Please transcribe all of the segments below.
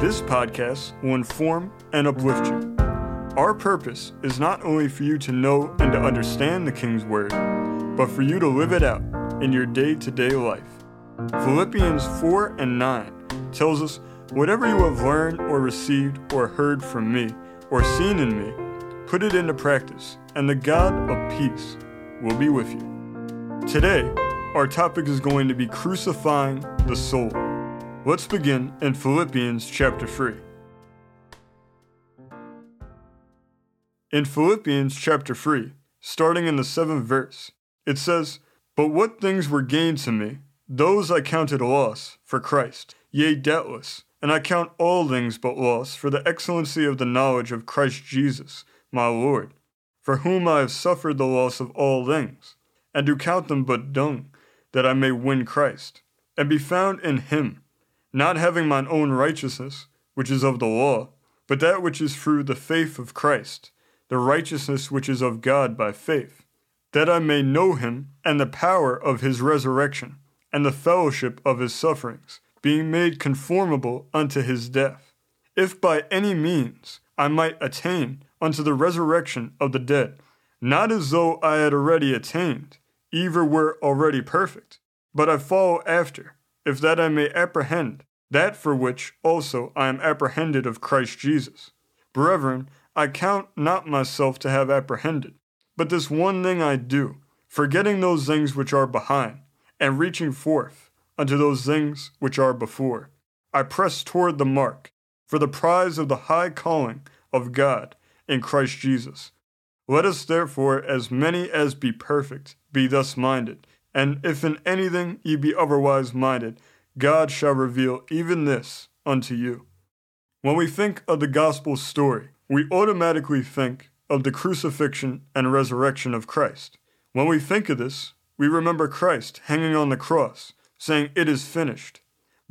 this podcast will inform and uplift you. Our purpose is not only for you to know and to understand the King's Word, but for you to live it out in your day to day life. Philippians 4 and 9 tells us, Whatever you have learned or received or heard from me or seen in me, put it into practice, and the God of peace will be with you. Today, our topic is going to be crucifying the soul. Let's begin in Philippians chapter 3. In Philippians chapter 3, starting in the seventh verse, it says, But what things were gained to me, those I counted loss for Christ, yea, doubtless, and I count all things but loss for the excellency of the knowledge of Christ Jesus, my Lord, for whom I have suffered the loss of all things, and do count them but dung, that I may win Christ, and be found in him, not having mine own righteousness, which is of the law, but that which is through the faith of Christ the righteousness which is of God by faith, that I may know him and the power of his resurrection, and the fellowship of his sufferings, being made conformable unto his death, if by any means I might attain unto the resurrection of the dead, not as though I had already attained, either were already perfect, but I follow after, if that I may apprehend that for which also I am apprehended of Christ Jesus. Brethren, I count not myself to have apprehended, but this one thing I do, forgetting those things which are behind, and reaching forth unto those things which are before. I press toward the mark, for the prize of the high calling of God in Christ Jesus. Let us therefore, as many as be perfect, be thus minded, and if in anything ye be otherwise minded, God shall reveal even this unto you. When we think of the gospel story, we automatically think of the crucifixion and resurrection of Christ. When we think of this, we remember Christ hanging on the cross, saying, It is finished.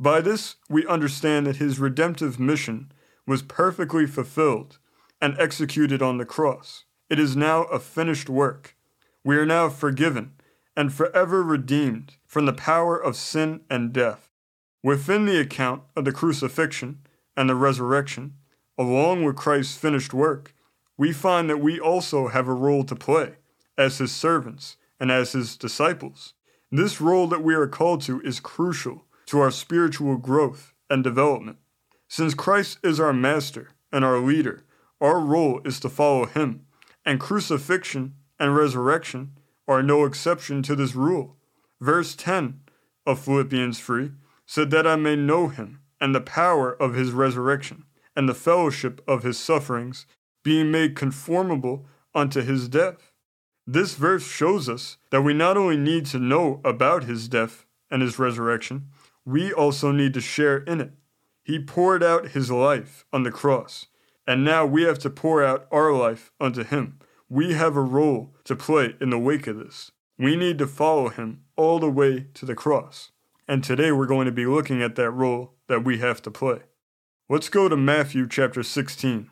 By this, we understand that his redemptive mission was perfectly fulfilled and executed on the cross. It is now a finished work. We are now forgiven and forever redeemed from the power of sin and death. Within the account of the crucifixion and the resurrection, along with Christ's finished work, we find that we also have a role to play as his servants and as his disciples. This role that we are called to is crucial to our spiritual growth and development. Since Christ is our master and our leader, our role is to follow him, and crucifixion and resurrection are no exception to this rule. Verse 10 of Philippians 3 said that I may know him and the power of his resurrection and the fellowship of his sufferings, being made conformable unto his death. This verse shows us that we not only need to know about his death and his resurrection, we also need to share in it. He poured out his life on the cross, and now we have to pour out our life unto him. We have a role to play in the wake of this. We need to follow him all the way to the cross. And today we're going to be looking at that role that we have to play. Let's go to Matthew chapter 16.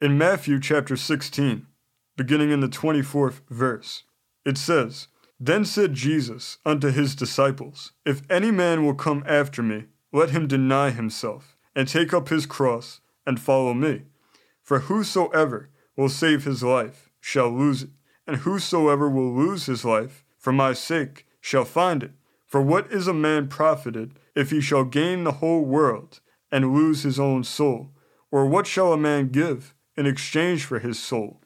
In Matthew chapter 16, beginning in the 24th verse, it says, Then said Jesus unto his disciples, If any man will come after me, let him deny himself, and take up his cross, and follow me. For whosoever will save his life shall lose it, and whosoever will lose his life for my sake shall find it. For what is a man profited if he shall gain the whole world? and lose his own soul? Or what shall a man give in exchange for his soul?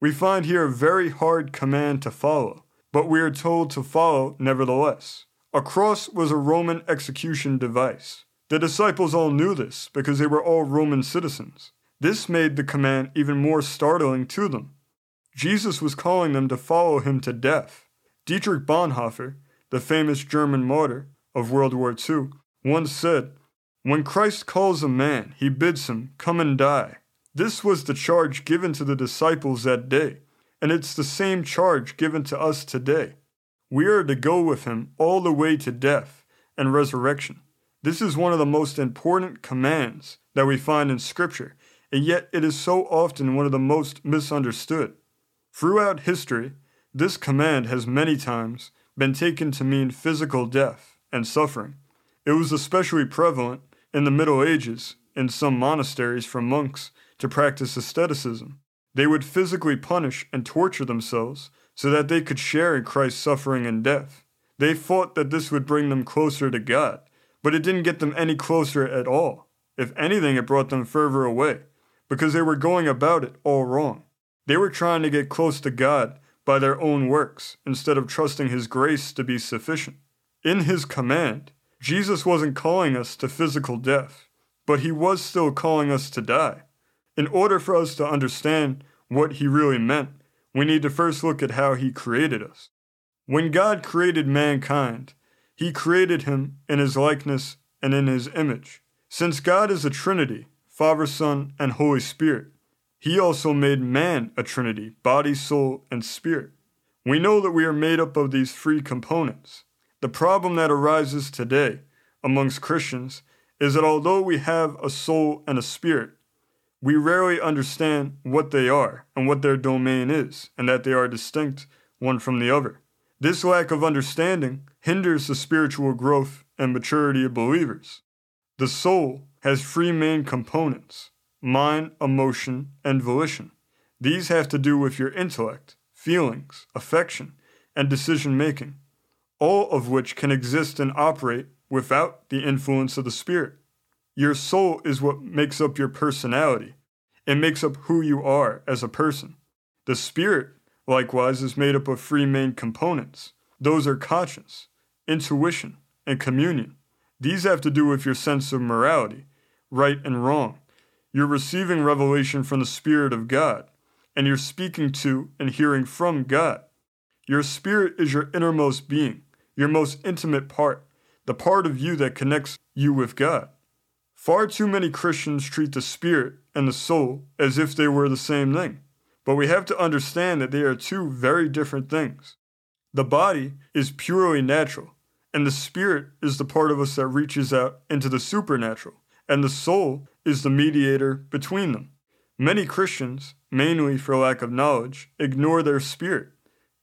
We find here a very hard command to follow, but we are told to follow nevertheless. A cross was a Roman execution device. The disciples all knew this because they were all Roman citizens. This made the command even more startling to them. Jesus was calling them to follow him to death. Dietrich Bonhoeffer, the famous German martyr of World War II, once said, when Christ calls a man, he bids him, Come and die. This was the charge given to the disciples that day, and it's the same charge given to us today. We are to go with him all the way to death and resurrection. This is one of the most important commands that we find in Scripture, and yet it is so often one of the most misunderstood. Throughout history, this command has many times been taken to mean physical death and suffering. It was especially prevalent in the Middle Ages in some monasteries for monks to practice asceticism. They would physically punish and torture themselves so that they could share in Christ's suffering and death. They thought that this would bring them closer to God, but it didn't get them any closer at all. If anything, it brought them further away, because they were going about it all wrong. They were trying to get close to God by their own works instead of trusting His grace to be sufficient. In His command, Jesus wasn't calling us to physical death, but He was still calling us to die. In order for us to understand what He really meant, we need to first look at how He created us. When God created mankind, He created him in His likeness and in His image. Since God is a Trinity, Father, Son, and Holy Spirit, he also made man a trinity, body, soul, and spirit. We know that we are made up of these three components. The problem that arises today amongst Christians is that although we have a soul and a spirit, we rarely understand what they are and what their domain is, and that they are distinct one from the other. This lack of understanding hinders the spiritual growth and maturity of believers. The soul has three main components mind, emotion, and volition. These have to do with your intellect, feelings, affection, and decision making, all of which can exist and operate without the influence of the Spirit. Your soul is what makes up your personality. It makes up who you are as a person. The Spirit, likewise, is made up of three main components. Those are conscience, intuition, and communion. These have to do with your sense of morality, right and wrong, you're receiving revelation from the Spirit of God, and you're speaking to and hearing from God. Your spirit is your innermost being, your most intimate part, the part of you that connects you with God. Far too many Christians treat the spirit and the soul as if they were the same thing, but we have to understand that they are two very different things. The body is purely natural, and the spirit is the part of us that reaches out into the supernatural and the soul is the mediator between them. Many Christians, mainly for lack of knowledge, ignore their spirit,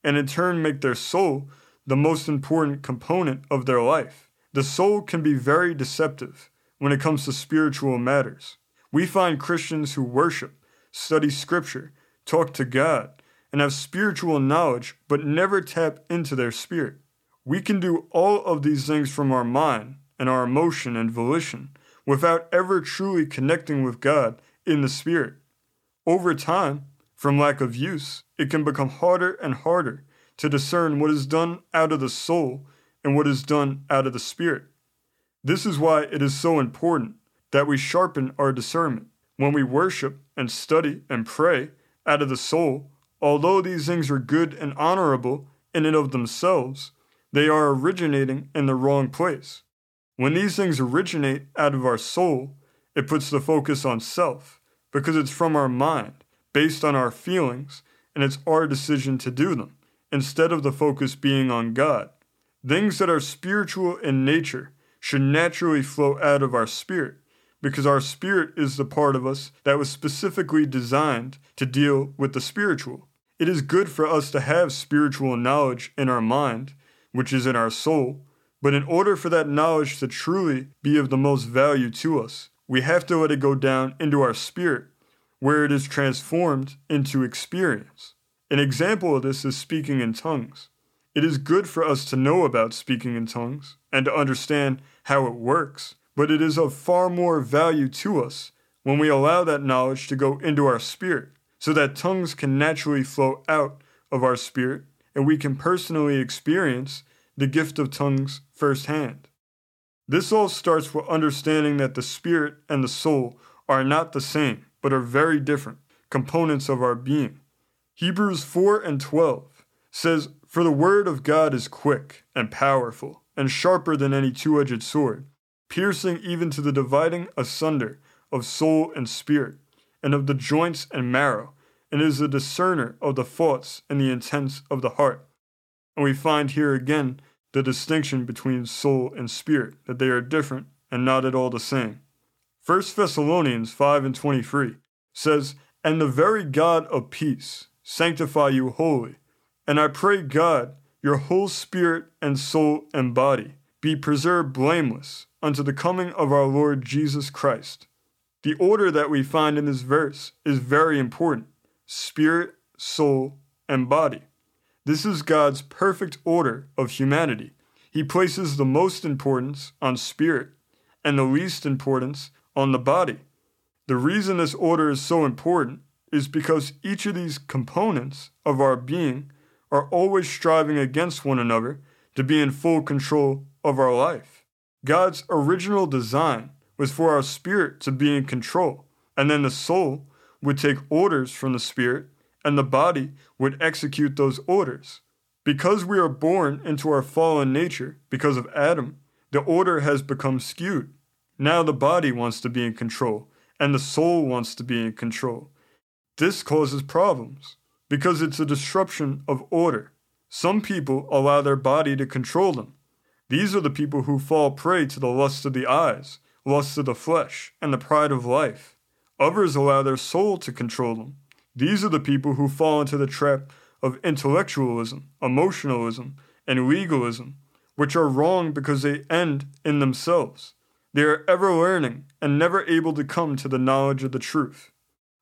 and in turn make their soul the most important component of their life. The soul can be very deceptive when it comes to spiritual matters. We find Christians who worship, study scripture, talk to God, and have spiritual knowledge but never tap into their spirit. We can do all of these things from our mind and our emotion and volition without ever truly connecting with God in the Spirit. Over time, from lack of use, it can become harder and harder to discern what is done out of the soul and what is done out of the Spirit. This is why it is so important that we sharpen our discernment. When we worship and study and pray out of the soul, although these things are good and honorable in and of themselves, they are originating in the wrong place. When these things originate out of our soul, it puts the focus on self because it's from our mind, based on our feelings, and it's our decision to do them, instead of the focus being on God. Things that are spiritual in nature should naturally flow out of our spirit because our spirit is the part of us that was specifically designed to deal with the spiritual. It is good for us to have spiritual knowledge in our mind, which is in our soul, but in order for that knowledge to truly be of the most value to us, we have to let it go down into our spirit, where it is transformed into experience. An example of this is speaking in tongues. It is good for us to know about speaking in tongues and to understand how it works, but it is of far more value to us when we allow that knowledge to go into our spirit so that tongues can naturally flow out of our spirit and we can personally experience the gift of tongues firsthand. This all starts with understanding that the spirit and the soul are not the same, but are very different components of our being. Hebrews 4 and 12 says, For the word of God is quick and powerful, and sharper than any two edged sword, piercing even to the dividing asunder of soul and spirit, and of the joints and marrow, and is a discerner of the thoughts and the intents of the heart. And we find here again the distinction between soul and spirit, that they are different and not at all the same. 1 Thessalonians 5 and 23 says, And the very God of peace sanctify you wholly. And I pray God, your whole spirit and soul and body be preserved blameless unto the coming of our Lord Jesus Christ. The order that we find in this verse is very important spirit, soul, and body. This is God's perfect order of humanity. He places the most importance on spirit and the least importance on the body. The reason this order is so important is because each of these components of our being are always striving against one another to be in full control of our life. God's original design was for our spirit to be in control, and then the soul would take orders from the spirit, and the body would execute those orders. Because we are born into our fallen nature because of Adam, the order has become skewed. Now the body wants to be in control, and the soul wants to be in control. This causes problems because it's a disruption of order. Some people allow their body to control them, these are the people who fall prey to the lust of the eyes, lust of the flesh, and the pride of life. Others allow their soul to control them. These are the people who fall into the trap of intellectualism, emotionalism, and legalism, which are wrong because they end in themselves. They are ever learning and never able to come to the knowledge of the truth.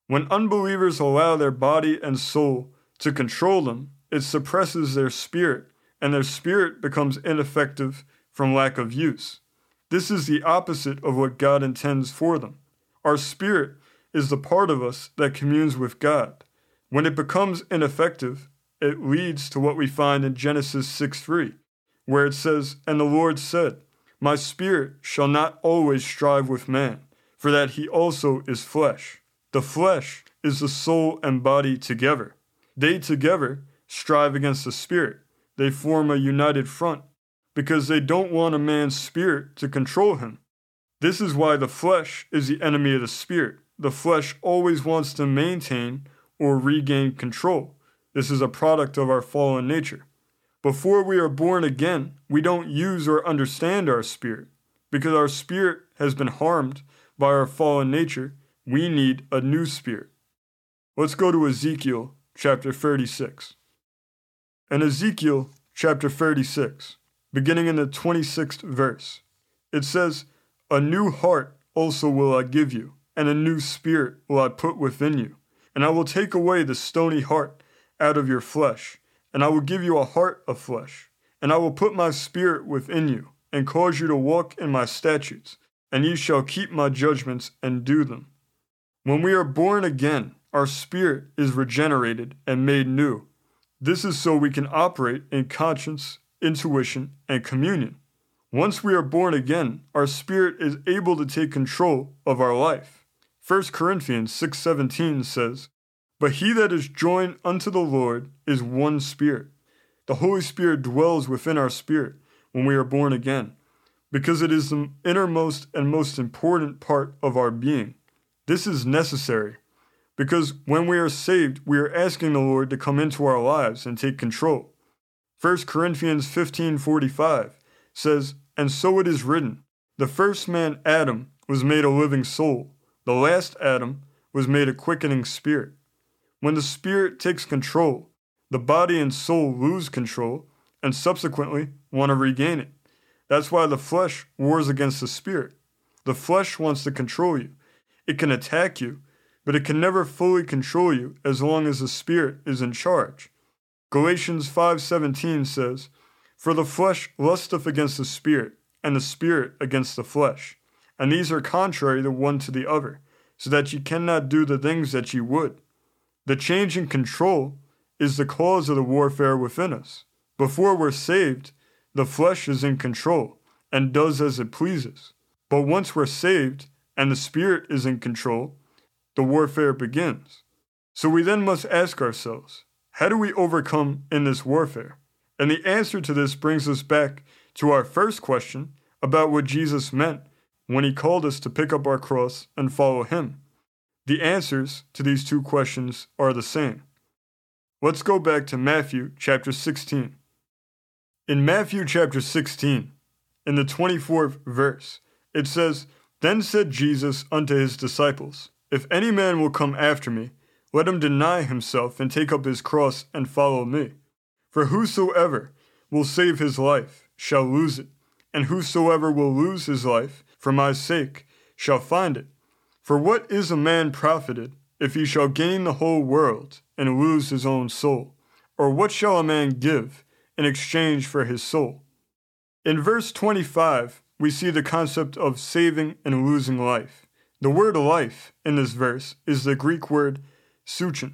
When unbelievers allow their body and soul to control them, it suppresses their spirit and their spirit becomes ineffective from lack of use. This is the opposite of what God intends for them. Our spirit is the part of us that communes with God. When it becomes ineffective, it leads to what we find in Genesis 6 3, where it says, And the Lord said, My spirit shall not always strive with man, for that he also is flesh. The flesh is the soul and body together. They together strive against the spirit they form a united front because they don't want a man's spirit to control him. This is why the flesh is the enemy of the spirit. The flesh always wants to maintain or regain control. This is a product of our fallen nature. Before we are born again, we don't use or understand our spirit. Because our spirit has been harmed by our fallen nature, we need a new spirit. Let's go to Ezekiel chapter 36. In Ezekiel chapter 36, beginning in the 26th verse, it says, A new heart also will I give you, and a new spirit will I put within you. And I will take away the stony heart out of your flesh, and I will give you a heart of flesh. And I will put my spirit within you, and cause you to walk in my statutes, and ye shall keep my judgments and do them. When we are born again, our spirit is regenerated and made new this is so we can operate in conscience, intuition, and communion. Once we are born again, our spirit is able to take control of our life. 1 Corinthians 6:17 says, "But he that is joined unto the Lord is one spirit." The Holy Spirit dwells within our spirit when we are born again, because it is the innermost and most important part of our being. This is necessary because when we are saved, we are asking the Lord to come into our lives and take control. 1 Corinthians 15:45 says, "And so it is written, the first man Adam was made a living soul; the last Adam was made a quickening spirit." When the spirit takes control, the body and soul lose control and subsequently want to regain it. That's why the flesh wars against the spirit. The flesh wants to control you. It can attack you but it can never fully control you as long as the Spirit is in charge. Galatians 5:17 says, "For the flesh lusteth against the Spirit, and the Spirit against the flesh, and these are contrary the one to the other, so that ye cannot do the things that ye would." The change in control is the cause of the warfare within us. Before we're saved, the flesh is in control and does as it pleases. But once we're saved and the Spirit is in control, the warfare begins. So we then must ask ourselves, how do we overcome in this warfare? And the answer to this brings us back to our first question about what Jesus meant when he called us to pick up our cross and follow him. The answers to these two questions are the same. Let's go back to Matthew chapter 16. In Matthew chapter 16, in the 24th verse, it says, Then said Jesus unto his disciples, If any man will come after me, let him deny himself and take up his cross and follow me. For whosoever will save his life shall lose it, and whosoever will lose his life for my sake shall find it. For what is a man profited if he shall gain the whole world and lose his own soul? Or what shall a man give in exchange for his soul? In verse 25, we see the concept of saving and losing life. The word life in this verse is the Greek word suchin,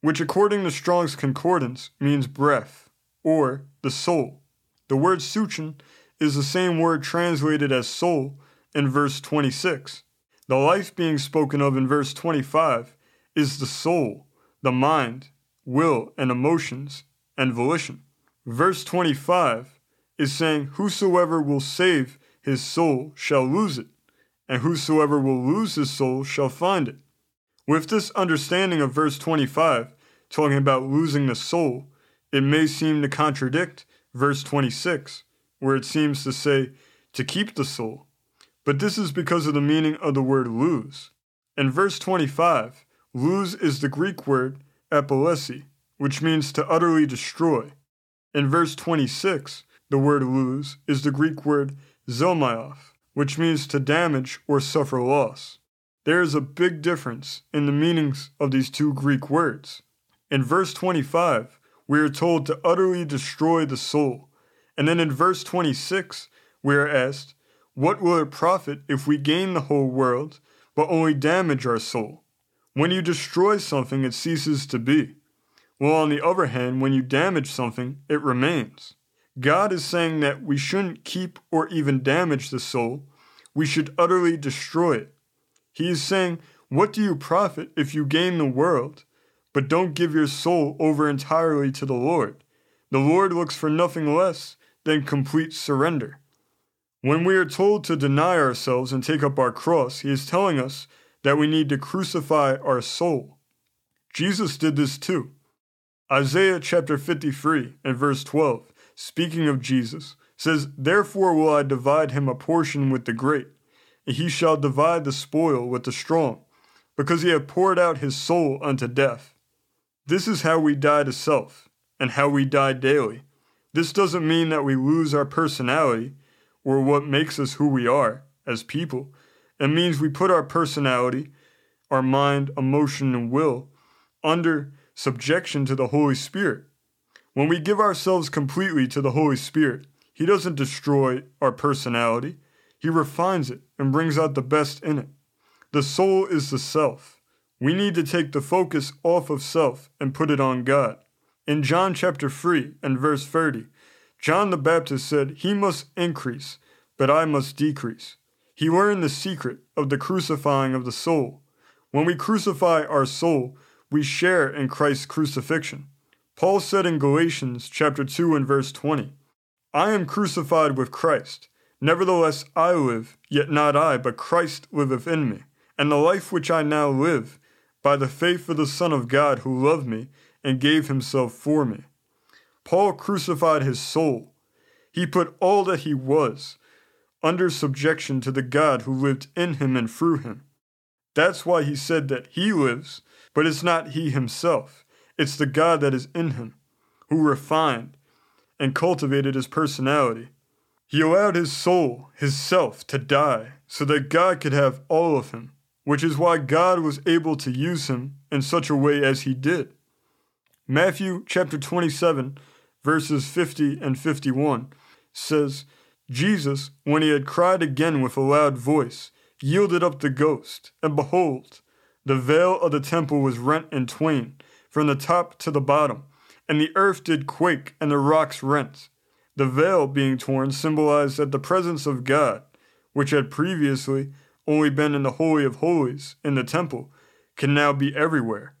which according to Strong's Concordance means breath or the soul. The word suchin is the same word translated as soul in verse 26. The life being spoken of in verse 25 is the soul, the mind, will, and emotions, and volition. Verse 25 is saying, Whosoever will save his soul shall lose it, and whosoever will lose his soul shall find it. With this understanding of verse 25, talking about losing the soul, it may seem to contradict verse 26, where it seems to say to keep the soul. But this is because of the meaning of the word lose. In verse 25, lose is the Greek word apolesi, which means to utterly destroy. In verse 26, the word lose is the Greek word zomaioth, which means to damage or suffer loss. There is a big difference in the meanings of these two Greek words. In verse 25, we are told to utterly destroy the soul. And then in verse 26, we are asked, What will it profit if we gain the whole world, but only damage our soul? When you destroy something, it ceases to be. Well, on the other hand, when you damage something, it remains. God is saying that we shouldn't keep or even damage the soul, we should utterly destroy it. He is saying, What do you profit if you gain the world, but don't give your soul over entirely to the Lord. The Lord looks for nothing less than complete surrender. When we are told to deny ourselves and take up our cross, He is telling us that we need to crucify our soul. Jesus did this too. Isaiah chapter 53 and verse 12, speaking of Jesus, says, Therefore will I divide him a portion with the great, and he shall divide the spoil with the strong, because he hath poured out his soul unto death. This is how we die to self, and how we die daily. This doesn't mean that we lose our personality or what makes us who we are as people. It means we put our personality, our mind, emotion, and will under subjection to the Holy Spirit. When we give ourselves completely to the Holy Spirit, He doesn't destroy our personality, He refines it and brings out the best in it. The soul is the self. We need to take the focus off of self and put it on God. In John chapter 3 and verse 30, John the Baptist said, He must increase, but I must decrease. He learned the secret of the crucifying of the soul. When we crucify our soul, we share in Christ's crucifixion. Paul said in Galatians chapter 2 and verse 20, I am crucified with Christ. Nevertheless I live, yet not I, but Christ liveth in me. And the life which I now live, by the faith of the Son of God who loved me and gave himself for me. Paul crucified his soul. He put all that he was under subjection to the God who lived in him and through him. That's why he said that he lives, but it's not he himself. It's the God that is in him, who refined and cultivated his personality. He allowed his soul, his self, to die so that God could have all of him which is why God was able to use him in such a way as he did. Matthew chapter 27, verses 50 and 51 says, Jesus, when he had cried again with a loud voice, yielded up the ghost, and behold, the veil of the temple was rent in twain, from the top to the bottom, and the earth did quake, and the rocks rent. The veil being torn symbolized that the presence of God, which had previously only been in the Holy of Holies in the temple, can now be everywhere.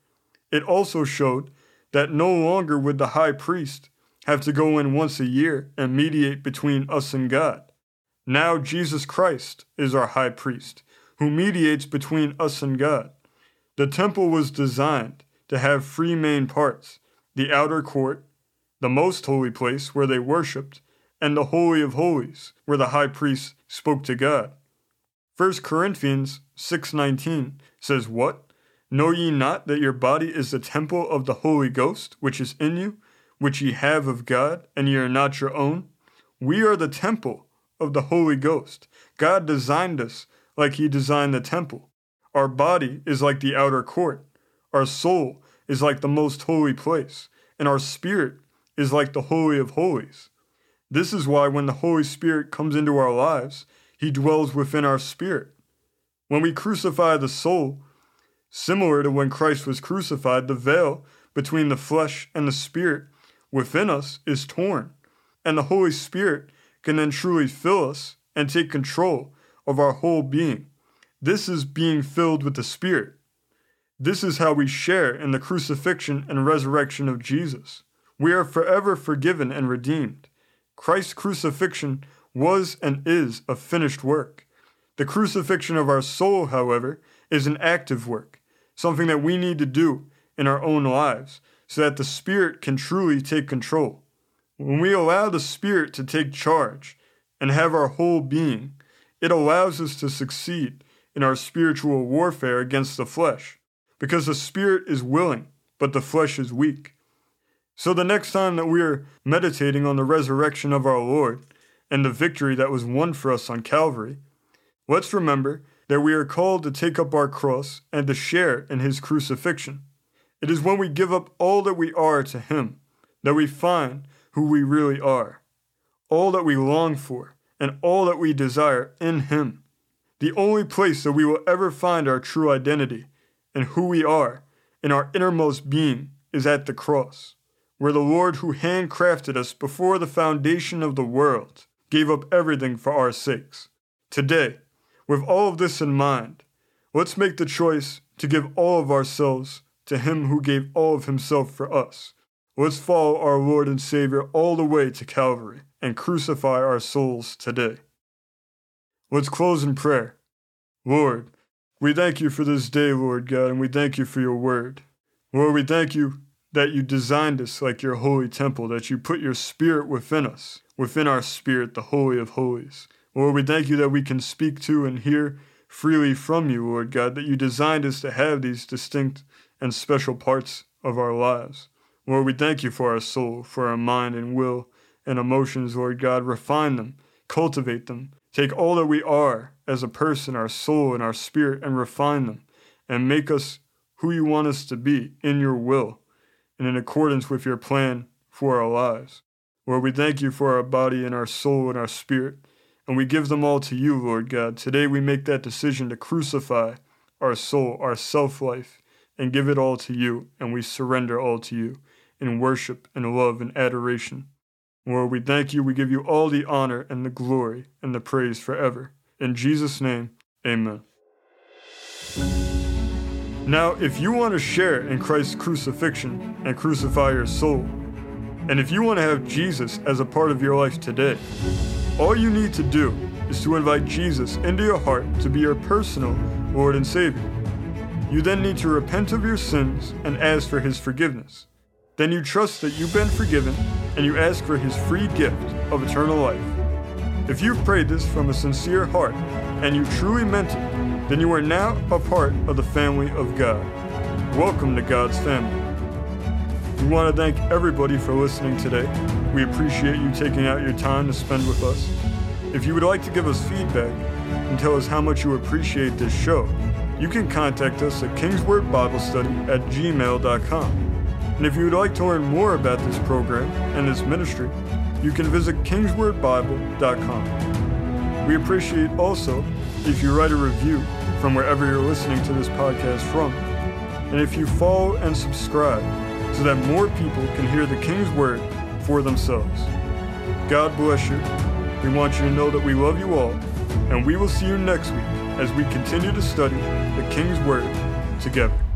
It also showed that no longer would the high priest have to go in once a year and mediate between us and God. Now Jesus Christ is our high priest, who mediates between us and God. The temple was designed to have three main parts the outer court, the most holy place where they worshipped, and the Holy of Holies, where the high priest spoke to God. 1 Corinthians 6:19 says what? Know ye not that your body is the temple of the Holy Ghost, which is in you, which ye have of God, and ye are not your own? We are the temple of the Holy Ghost. God designed us like he designed the temple. Our body is like the outer court. Our soul is like the most holy place, and our spirit is like the Holy of Holies. This is why when the Holy Spirit comes into our lives, he dwells within our spirit. When we crucify the soul, similar to when Christ was crucified, the veil between the flesh and the spirit within us is torn, and the Holy Spirit can then truly fill us and take control of our whole being. This is being filled with the Spirit. This is how we share in the crucifixion and resurrection of Jesus. We are forever forgiven and redeemed. Christ's crucifixion was and is a finished work. The crucifixion of our soul, however, is an active work, something that we need to do in our own lives so that the Spirit can truly take control. When we allow the Spirit to take charge and have our whole being, it allows us to succeed in our spiritual warfare against the flesh, because the Spirit is willing, but the flesh is weak. So the next time that we are meditating on the resurrection of our Lord and the victory that was won for us on Calvary, let's remember that we are called to take up our cross and to share in his crucifixion. It is when we give up all that we are to him that we find who we really are, all that we long for, and all that we desire in him. The only place that we will ever find our true identity and who we are in our innermost being is at the cross where the Lord who handcrafted us before the foundation of the world gave up everything for our sakes. Today, with all of this in mind, let's make the choice to give all of ourselves to Him who gave all of Himself for us. Let's follow our Lord and Savior all the way to Calvary and crucify our souls today. Let's close in prayer. Lord, we thank you for this day, Lord God, and we thank you for your word. Lord, we thank you that you designed us like your holy temple, that you put your spirit within us, within our spirit, the Holy of Holies. Lord, we thank you that we can speak to and hear freely from you, Lord God, that you designed us to have these distinct and special parts of our lives. Lord, we thank you for our soul, for our mind and will and emotions, Lord God. Refine them, cultivate them. Take all that we are as a person, our soul and our spirit, and refine them, and make us who you want us to be in your will and in accordance with your plan for our lives. Lord, we thank you for our body and our soul and our spirit, and we give them all to you, Lord God. Today we make that decision to crucify our soul, our self life, and give it all to you, and we surrender all to you in worship and love and adoration. Lord, we thank you. We give you all the honor and the glory and the praise forever. In Jesus' name, amen. Now, if you want to share in Christ's crucifixion and crucify your soul, and if you want to have Jesus as a part of your life today, all you need to do is to invite Jesus into your heart to be your personal Lord and Savior. You then need to repent of your sins and ask for His forgiveness. Then you trust that you've been forgiven and you ask for His free gift of eternal life. If you've prayed this from a sincere heart and you truly meant it, then you are now a part of the family of God. Welcome to God's family. We want to thank everybody for listening today. We appreciate you taking out your time to spend with us. If you would like to give us feedback and tell us how much you appreciate this show, you can contact us at kingswordbiblestudy at gmail.com. And if you would like to learn more about this program and this ministry, you can visit kingswordbible.com. We appreciate also if you write a review from wherever you're listening to this podcast from. And if you follow and subscribe so that more people can hear the King's Word for themselves. God bless you. We want you to know that we love you all, and we will see you next week as we continue to study the King's Word together.